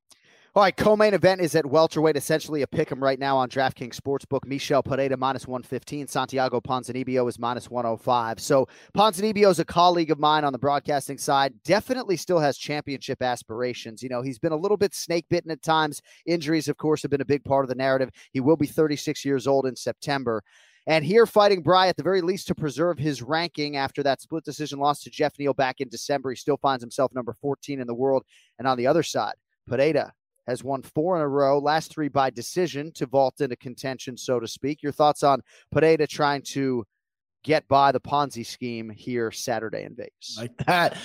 All right, co-main event is at welterweight, essentially a pick 'em right now on DraftKings Sportsbook. Michel Pereira minus 115, Santiago Ponzinibbio is minus 105. So Ponzinibbio is a colleague of mine on the broadcasting side. Definitely still has championship aspirations. You know, he's been a little bit snake bitten at times. Injuries, of course, have been a big part of the narrative. He will be 36 years old in September. And here, fighting Bry at the very least to preserve his ranking after that split decision loss to Geoff Neal back in December. He still finds himself number 14 in the world. And on the other side, Pereira has won four in a row, last three by decision to vault into contention, so to speak. Your thoughts on Pereira trying to get by the Ponzi scheme here Saturday in Vegas? Like that.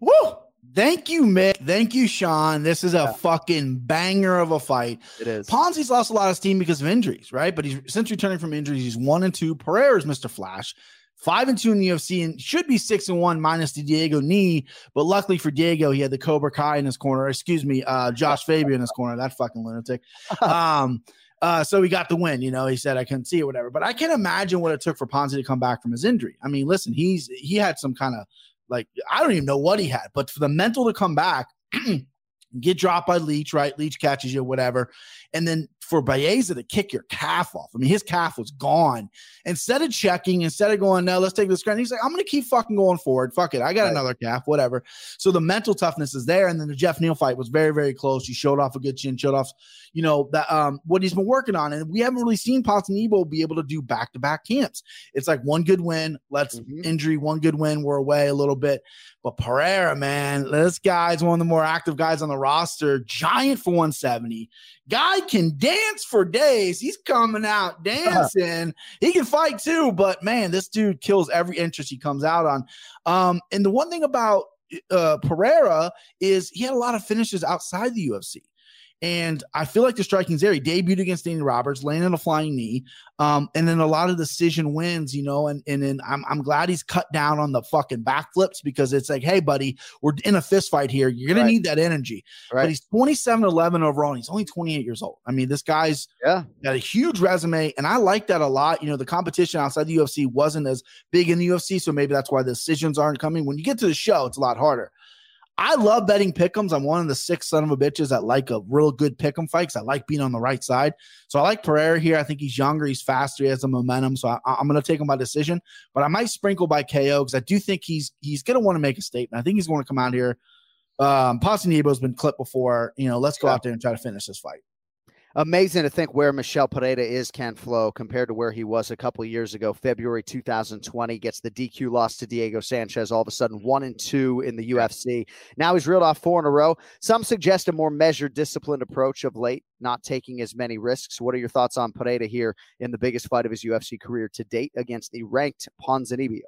Woo! Thank you, Mick. Thank you, Sean. This is a yeah. fucking banger of a fight. It is. Ponzi's lost a lot of steam because of injuries, right? But he's since returning from injuries, he's one and two. Pereira's Mr. Flash five and two in the UFC and should be six and one minus the Diego knee. But luckily for Diego, he had the Cobra Kai in his corner. Excuse me, uh, Josh Fabia in his corner. That fucking lunatic. Um, uh, so he got the win. You know, he said I couldn't see it, whatever. But I can imagine what it took for Ponzi to come back from his injury. I mean, listen, he's he had some kind of like I don't even know what he had, but for the mental to come back. get dropped by Leach, right? Leach catches you, whatever. And then for Baeza to kick your calf off. I mean, his calf was gone. Instead of checking, instead of going, no, let's take this ground, he's like, I'm going to keep fucking going forward. Fuck it. I got right. another calf, whatever. So the mental toughness is there. And then the Geoff Neal fight was very, very close. He showed off a good chin, showed off, you know, that um what he's been working on. And we haven't really seen Ponzinibbio be able to do back to back camps. It's like one good win, let's mm-hmm. injury, one good win, we're away a little bit. But Pereira, man, this guy's one of the more active guys on the roster, giant for 170. Guy can dance for days. He's coming out dancing. he can fight too, but man, this dude kills every interest he comes out on. Um, and the one thing about uh, Pereira is he had a lot of finishes outside the UFC. And I feel like the striking's there. He debuted against Danny Roberts, landed a flying knee, um, and then a lot of decision wins, you know. And and then I'm I'm glad he's cut down on the fucking backflips because it's like, hey, buddy, we're in a fist fight here. You're gonna right. need that energy. Right. But he's 27 11 overall, and he's only 28 years old. I mean, this guy's yeah got a huge resume, and I like that a lot. You know, the competition outside the UFC wasn't as big in the UFC, so maybe that's why the decisions aren't coming. When you get to the show, it's a lot harder. I love betting pickums. I'm one of the six son of a bitches that like a real good pickum fight because I like being on the right side. So I like Pereira here. I think he's younger, he's faster, he has the momentum. So I, am going to take him by decision, but I might sprinkle by KO because I do think he's he's going to want to make a statement. I think he's going to come out here. Um, Ponzinibbio's been clipped before. You know, let's go yeah. out there and try to finish this fight amazing to think where Michel Pereira is, Ken Flo, compared to where he was a couple years ago. February 2020 gets the DQ loss to Diego Sanchez. All of a sudden, one and two in the UFC. Now he's reeled off four in a row. Some suggest a more measured, disciplined approach of late, not taking as many risks. What are your thoughts on Pereira here in the biggest fight of his UFC career to date against the ranked Ponzinibbio?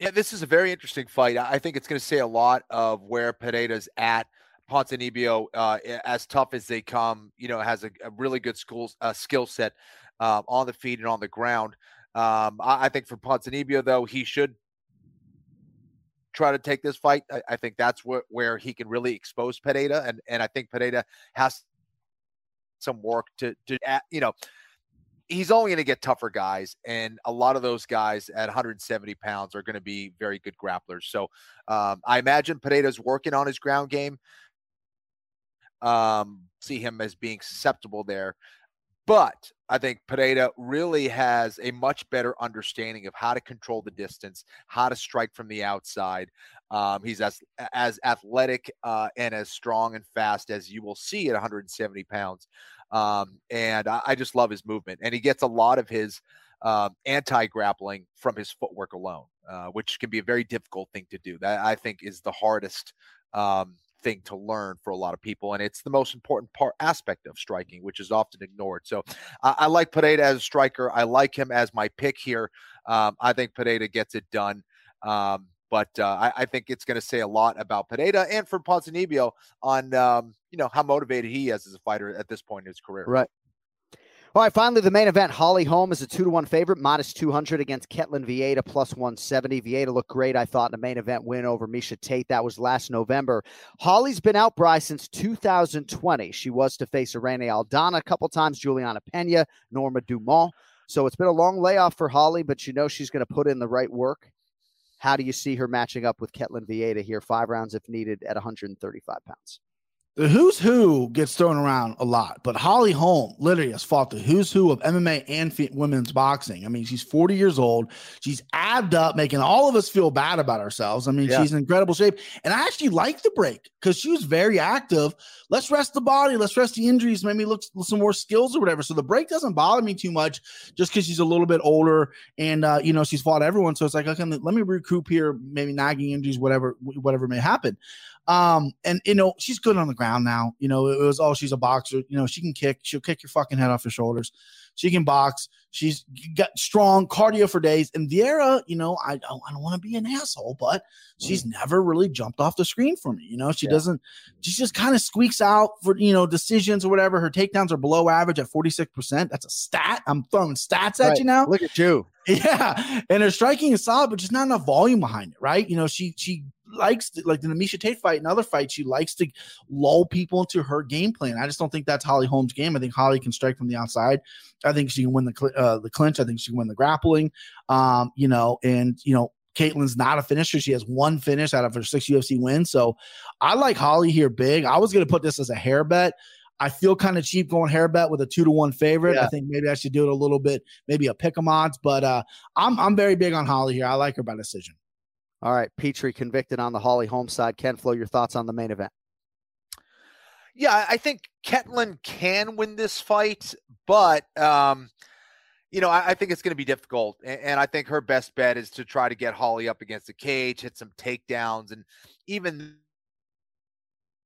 Yeah, this is a very interesting fight. I think it's going to say a lot of where Pereira's at Ponzinibbio, uh, as tough as they come, you know, has a, a really good school uh, skill set uh, on the feet and on the ground. Um, I, I, think for Ponzinibbio, though, he should try to take this fight. I, I think that's wh- where he can really expose Pereira, and and I think Pereira has some work to to you know. He's only going to get tougher guys, and a lot of those guys at 170 pounds are going to be very good grapplers. So um, I imagine Pereira's working on his ground game um, see him as being susceptible there. But I think Pereira really has a much better understanding of how to control the distance, how to strike from the outside. Um, he's as as athletic uh, and as strong and fast as you will see at 170 pounds. Um, and I, I, just love his movement, and he gets a lot of his um, anti grappling from his footwork alone, uh, which can be a very difficult thing to do. That I think is the hardest um, thing to learn for a lot of people, and it's the most important part aspect of striking, which is often ignored. So I, I like Pereira as a striker. I like him as my pick here. Um, I think Pereira gets it done. Um, but uh, I, I, think it's going to say a lot about Pereira and for Ponzinibbio on um, you know how motivated he is as a fighter at this point in his career. Right. All right, finally, the main event. Holly Holm is a two to one favorite, minus 200 against Ketlen Vieira, plus 170. Vieira looked great, I thought, in the main event win over Miesha Tate. That was last November. Holly's been out, Bry, since 2020. She was to face Irene Aldana a couple times, Juliana Pena, Norma Dumont. So it's been a long layoff for Holly, but you know she's going to put in the right work. How do you see her matching up with Ketlen Vieira here? Five rounds if needed at 135 pounds the who's who gets thrown around a lot, but Holly Holm literally has fought the who's who of MMA and women's boxing. I mean, she's 40 years old. She's abbed up, making all of us feel bad about ourselves. I mean, yeah. she's in incredible shape. And I actually like the break because she was very active. Let's rest the body, let's rest the injuries, maybe look some more skills or whatever. So the break doesn't bother me too much just because she's a little bit older and, uh, you know, she's fought everyone. So it's like, okay, let me recoup here, maybe nagging injuries, whatever, whatever may happen. Um, and you know, she's good on the ground now. You know, it was oh, she's a boxer. You know, she can kick, she'll kick your fucking head off your shoulders. She can box. She's got strong cardio for days. And Vieira, you know, I don't, I don't want to be an asshole, but she's mm. never really jumped off the screen for me. You know, she yeah. doesn't, she just kind of squeaks out for, you know, decisions or whatever. Her takedowns are below average at 46%. That's a stat. I'm throwing stats at right. you now. Look at you. Yeah. And her striking is solid, but just not enough volume behind it, right? You know, she, she, likes to, like the Miesha Tate fight and other fights, she likes to lull people into her game plan. I just don't think that's Holly Holm's game. I think Holly can strike from the outside. I think she can win the uh, the clinch. I think she can win the grappling. Um, you know, and you know, Ketlen's not a finisher. She has one finish out of her six UFC wins. So I like Holly here big. I was going to put this as a hair bet. I feel kind of cheap going hair bet with a two to one favorite. Yeah. I think maybe I should do it a little bit, maybe a pick 'em odds, but uh, I'm I'm very big on Holly here. I like her by decision. All right, Petrie convicted on the Holly Holm side. Ken Flo, your thoughts on the main event? Yeah, I think Ketlen can win this fight, but um, you know, I, I think it's going to be difficult, and, and, I think her best bet is to try to get Holly up against the cage, hit some takedowns, and even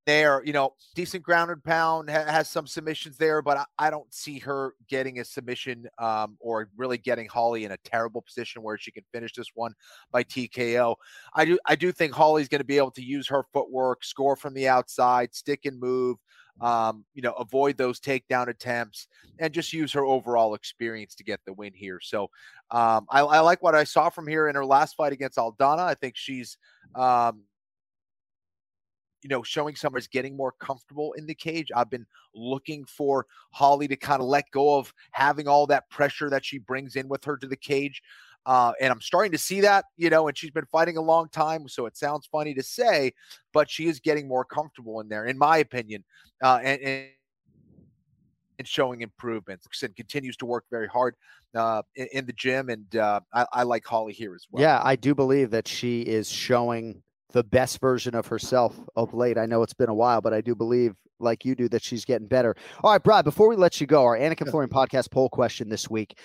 there, you know, decent grounded pound ha- has some submissions there, but I, I, don't see her getting a submission um, or really getting Holly in a terrible position where she can finish this one by TKO. I do I do think Holly's going to be able to use her footwork, score from the outside, stick and move. um, you know, avoid those takedown attempts and just use her overall experience to get the win here. So um, I, I, like what I saw from here in her last fight against Aldana. I think she's, um, you know, showing somebody's getting more comfortable in the cage. I've been looking for Holly to kind of let go of having all that pressure that she brings in with her to the cage. Uh, and I'm starting to see that, you know, and she's been fighting a long time. So it sounds funny to say, but she is getting more comfortable in there, in my opinion, uh, and, and, and showing improvements. And continues to work very hard uh, in, in, the gym. And uh, I, I like Holly here as well. Yeah, I do believe that she is showing the best version of herself of late. I know it's been a while, but I do believe, like you do, that she's getting better. All right, Brad, before we let you go, our Anik and Florian podcast poll question this week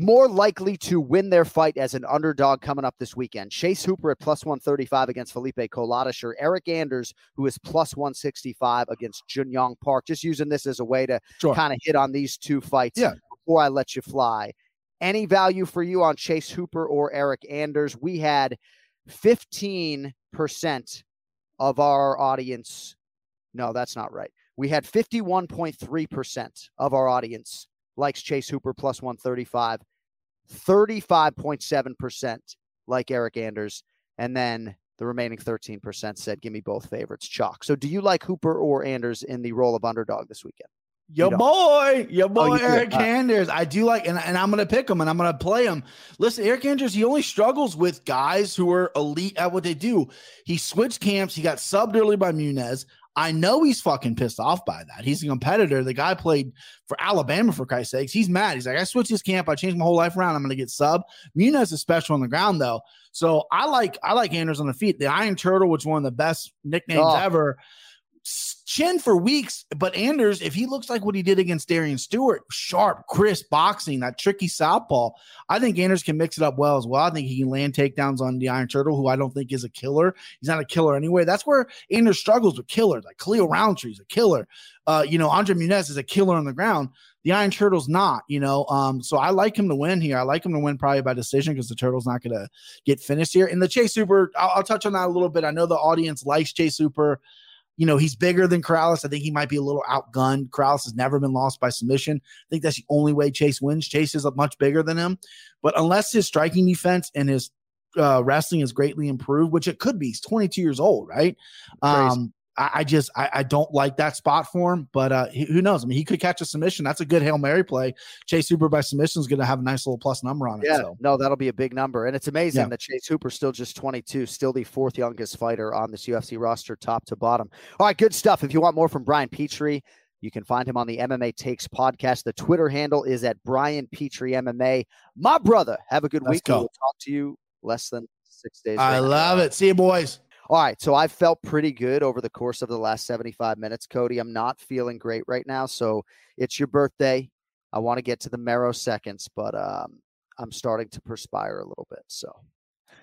more likely to win their fight as an underdog coming up this weekend. Chase Hooper at plus 135 against Felipe Colares or Eryk Anders, who is plus 165 against Jun Yong Park. Just using this as a way to sure. kind of hit on these two fights yeah. before I let you fly. Any value for you on Chase Hooper or Eryk Anders? We had 15% of our audience. No, that's not right. We had 51.3% of our audience likes Chase Hooper plus 135, 35.7% like Eryk Anders, and then the remaining 13% said, give me both favorites, chalk. So do you like Hooper or Anders in the role of underdog this weekend? Your boy, your oh, boy, oh, Eryk uh, Anders. I do like, and, and I'm going to pick him and I'm going to play him. Listen, Eryk Anders, he only struggles with guys who are elite at what they do. He switched camps. He got subbed early by Muniz. I know he's fucking pissed off by that. He's a competitor. The guy played for Alabama for Christ's sakes. He's mad. He's like, I switched this camp. I changed my whole life around. I'm going to get sub. Muniz is special on the ground though. So I like I like Anders on the feet. The Iron Turtle, which one of the best nicknames oh. ever chin for weeks. But Anders, if he looks like what he did against Darren Stewart, sharp, crisp boxing, that tricky southpaw, I think Anders can mix it up well as well. I think he can land takedowns on the Iron Turtle, who I don't think is a killer. He's not a killer anyway. That's where Anders struggles with killers, like Khalil Rountree's a killer. Uh, you know, Andre Muniz is a killer on the ground. The Iron Turtle's not, you know. Um, so I like him to win here. I like him to win probably by decision because the Turtle's not going to get finished here. And the Chase Super, I'll, I'll touch on that a little bit. I know the audience likes Chase Hooper. You know, he's bigger than Colares. I think he might be a little outgunned. Colares has never been lost by submission. I think that's the only way Chase wins. Chase is much bigger than him. But unless his striking defense and his uh, wrestling is greatly improved, which it could be, he's 22 years old, right? Um, I, I just I, I, don't like that spot for him. But uh, he, who knows? I mean, he could catch a submission. That's a good hail mary play. Chase Hooper by submission is going to have a nice little plus number on it. Yeah, so. no, that'll be a big number, and it's amazing yeah. that Chase Hooper's still just 22, still the fourth youngest fighter on this UFC roster, top to bottom. All right, good stuff. If you want more from Brian Petrie. You can find him on the MMA Takes podcast. The Twitter handle is at Brian Petrie MMA. My brother, have a good Let's week. We'll talk to you less than six days. I love it. See you, boys. All right, so I felt pretty good over the course of the last 75 minutes, Cody. I'm not feeling great right now, so it's your birthday. I want to get to the Merrow seconds, but um, I'm starting to perspire a little bit. So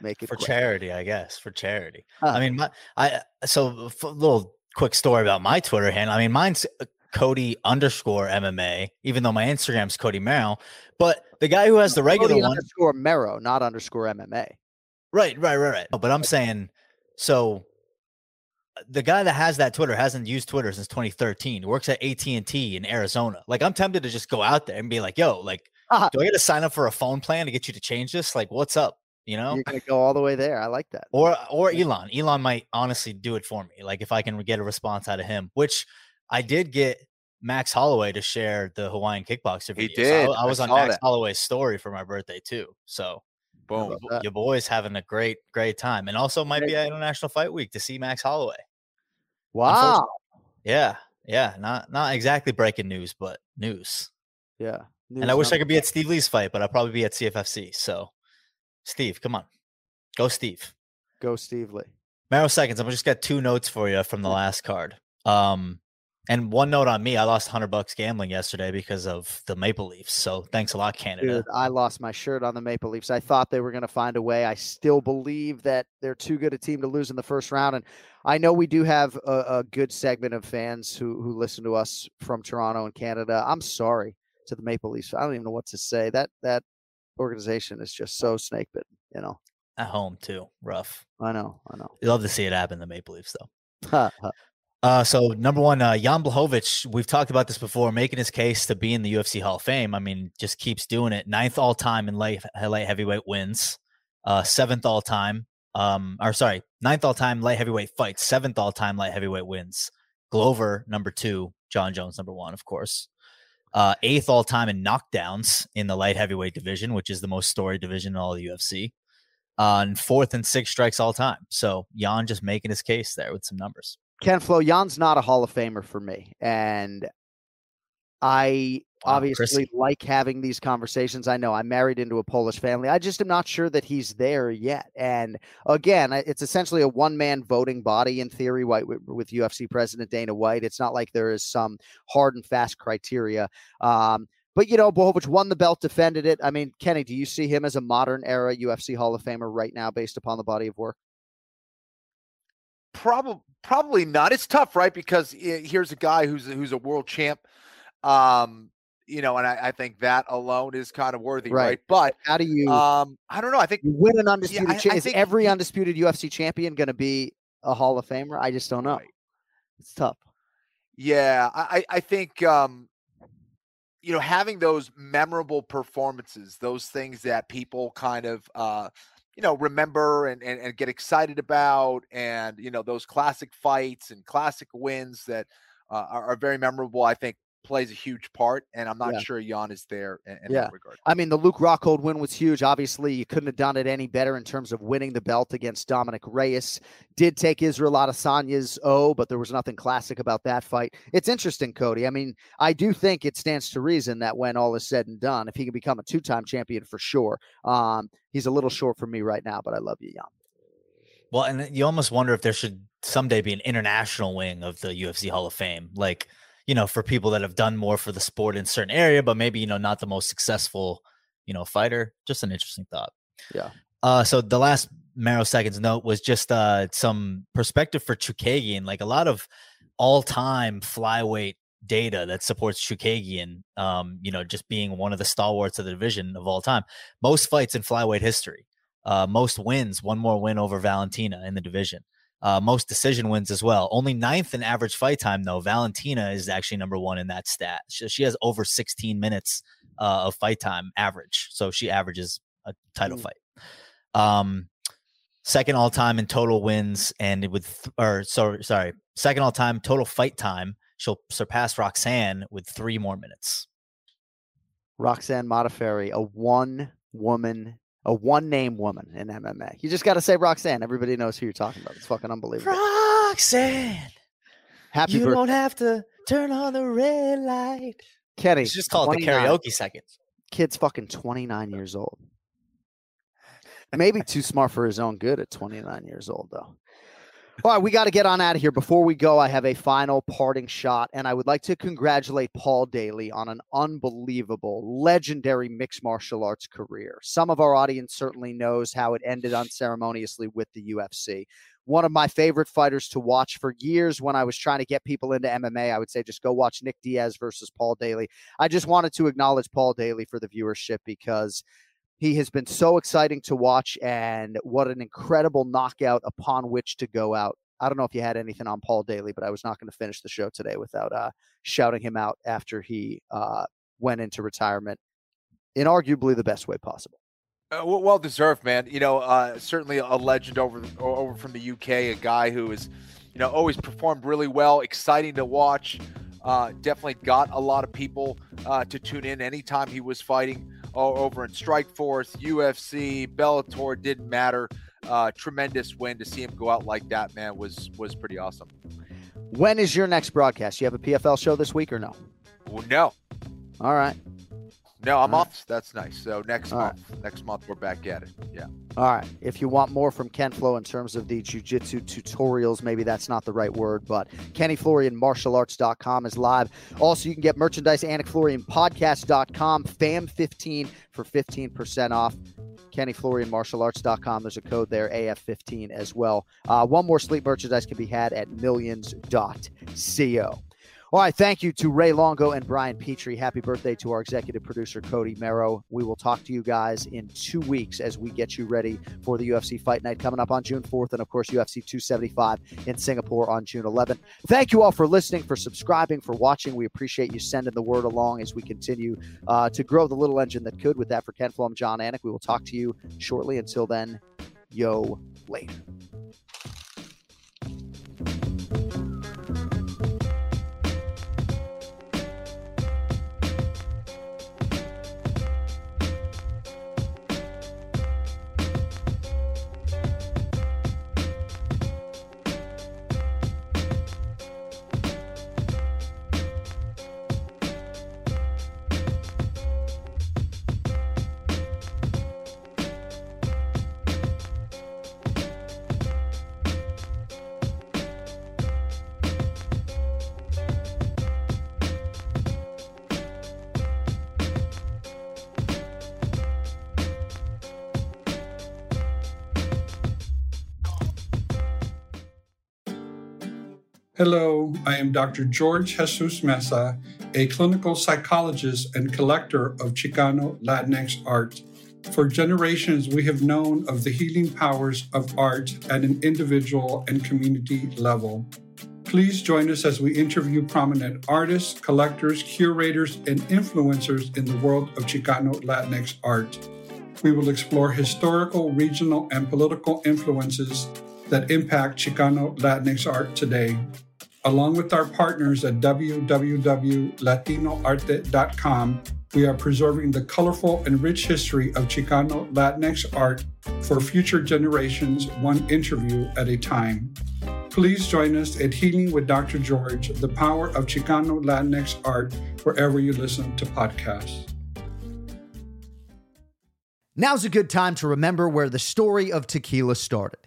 make it for quick. charity, I guess. For charity. Uh, I mean, my I so a little quick story about my Twitter handle. I mean, mine's uh, Cody underscore MMA, even though my Instagram's Cody Merrow. But the guy who has the regular Cody one underscore Merrow, not underscore MMA. Right, right, right, right. But I'm saying so uh, the guy that has that Twitter hasn't used Twitter since 2013. Works at AT&T in Arizona. Like I'm tempted to just go out there and be like, "Yo, like uh-huh. do I get to sign up for a phone plan to get you to change this? Like what's up?" You know? You're going to go all the way there. I like that. Or or Elon. Elon might honestly do it for me. Like if I can get a response out of him, which I did get Max Holloway to share the Hawaiian kickboxer video. He did. So I, I, was I on Max that. Holloway's story for my birthday too. So Boom. Your boy's having a great, great time. And also might be at International Fight Week to see Max Holloway. Wow. Yeah. Yeah. Not not exactly breaking news, but news. Yeah. News and I wish I could be at Steve Lee's fight, but I'll probably be at CFFC. So Steve, come on. Go Steve. Go Steve Lee. Merrow seconds. I'm just got two notes for you from the last card. Um, and one note on me, I lost 100 bucks gambling yesterday because of the Maple Leafs. So thanks a lot, Canada. Dude, I lost my shirt on the Maple Leafs. I thought they were going to find a way. I still believe that they're too good a team to lose in the first round. And I know we do have a, a good segment of fans who, who listen to us from Toronto and Canada. I'm sorry to the Maple Leafs. I don't even know what to say. That that organization is just so snake bitten, you know. At home too, rough. I know, I know. You love to see it happen. The Maple Leafs, though. Uh, so number one, uh, Jan Blachowicz, we've talked about this before, making his case to be in the UFC Hall of Fame. I mean, just keeps doing it. Ninth all time in light, light heavyweight wins, uh, seventh all time, um, or sorry, ninth all time light heavyweight fights, seventh all time light heavyweight wins. Glover number two, Jon Jones number one, of course. Uh, eighth all time in knockdowns in the light heavyweight division, which is the most storied division in all the UFC. Uh, and fourth and sixth strikes all time. So Jan just making his case there with some numbers. Ken Flo, Jan's not a Hall of Famer for me. And I wow, obviously Chris. like having these conversations. I know I'm married into a Polish family. I just am not sure that he's there yet. And again, it's essentially a one man voting body in theory with, with, UFC President Dana White. It's not like there is some hard and fast criteria. Um, but you know, Blachowicz won the belt, defended it. I mean, Kenny, do you see him as a modern era UFC Hall of Famer right now, based upon the body of work? Probably, probably not. It's tough, right? Because eh, here's a guy who's who's a world champ. Um, you know, and I, I, think that alone is kind of worthy, right? right? But how do you? Um, I don't know. I think you win an undisputed. Yeah, cha- is every he, undisputed UFC champion going to be a Hall of Famer? I just don't know. Right. It's tough. Yeah, I, I think um, you know having those memorable performances, those things that people kind of uh, you know remember and, and, and get excited about and you know those classic fights and classic wins that uh, are, are, very memorable i think plays a huge part, and I'm not yeah. sure Jan is there in, in yeah. that regard. I mean, the Luke Rockhold win was huge. Obviously, you couldn't have done it any better in terms of winning the belt against Dominick Reyes. Did take Israel Adesanya's O, but there was nothing classic about that fight. It's interesting, Cody. I mean, I do think it stands to reason that when all is said and done, if he can become a two-time champion for sure, um, he's a little short for me right now. But I love you, Jan. Well, and you almost wonder if there should someday be an international wing of the UFC Hall of Fame, like you know, for people that have done more for the sport in certain area, but maybe, you know, not the most successful, you know, fighter. Just an interesting thought. Yeah. Uh, so the last Merrow Seconds note was just uh, some perspective for Chookagian, like a lot of all-time flyweight data that supports Chookagian, um, you know, just being one of the stalwarts of the division of all time. Most fights in flyweight history, uh, most wins, one more win over Valentina in the division uh, most decision wins as well. Only ninth in average fight time, though. Valentina is actually number one in that stat. She, she has over 16 minutes uh, of fight time average. So she averages a title mm. fight. Um, second all time in total wins, and with, or so, sorry, second all time total fight time. She'll surpass Roxanne with three more minutes. Roxanne Modafferi, a one woman a one name woman in MMA. You just got to say Roxanne. Everybody knows who you're talking about. It's fucking unbelievable. Roxanne. Happy You birthday. don't have to turn on the red light. Kenny. It's just called the karaoke seconds. Kid's fucking 29 years old. Maybe too smart for his own good at 29 years old, though. All right, we got to get on out of here. Before we go, I have a final parting shot, and I would like to congratulate Paul Daley on an unbelievable, legendary mixed martial arts career. Some of our audience certainly knows how it ended unceremoniously with the UFC. One of my favorite fighters to watch for years when I was trying to get people into MMA, I would say just go watch Nick Diaz versus Paul Daley. I just wanted to acknowledge Paul Daley for the viewership because he has been so exciting to watch, and what an incredible knockout upon which to go out. I don't know if you had anything on Paul Daley, but I was not going to finish the show today without uh, shouting him out after he uh, went into retirement in arguably the best way possible. Uh, well deserved, man. You know, uh, certainly a legend over over from the UK, a guy who is, you know, always performed really well, exciting to watch. Uh, definitely got a lot of people uh, to tune in anytime he was fighting over in Strikeforce, UFC, Bellator, didn't matter. Uh, tremendous win to see him go out like that, man, was was pretty awesome. When is your next broadcast? You have a PFL show this week or no? Well, no. All right. No, I'm off. That's nice. So next All month, right. next month we're back at it. Yeah. All right. If you want more from Ken Flo in terms of the jujitsu tutorials, maybe that's not the right word, but KennyFlorianMartialArts.com is live. Also, you can get merchandise, AnikFlorianPodcast.com, FAM15 for 15% off. KennyFlorianMartialArts.com. There's a code there, AF15 as well. Uh, one more sleep merchandise can be had at millions.co. All right. Thank you to Ray Longo and Brian Petrie. Happy birthday to our executive producer, Cody Merrow. We will talk to you guys in two weeks as we get you ready for the UFC Fight Night coming up on June 4th. And of course, UFC 275 in Singapore on June 11th. Thank you all for listening, for subscribing, for watching. We appreciate you sending the word along as we continue uh, to grow the little engine that could. With that, for Ken Flo, Jon Anik, we will talk to you shortly. Until then, yo, later. Hello, I am Dr. George Jesus Mesa, a clinical psychologist and collector of Chicano Latinx art. For generations, we have known of the healing powers of art at an individual and community level. Please join us as we interview prominent artists, collectors, curators, and influencers in the world of Chicano Latinx art. We will explore historical, regional, and political influences that impact Chicano Latinx art today along with our partners at www.latinoarte.com, we are preserving the colorful and rich history of Chicano Latinx art for future generations, one interview at a time. Please join us at Healing with Dr. George, the power of Chicano Latinx art, wherever you listen to podcasts. Now's a good time to remember where the story of tequila started.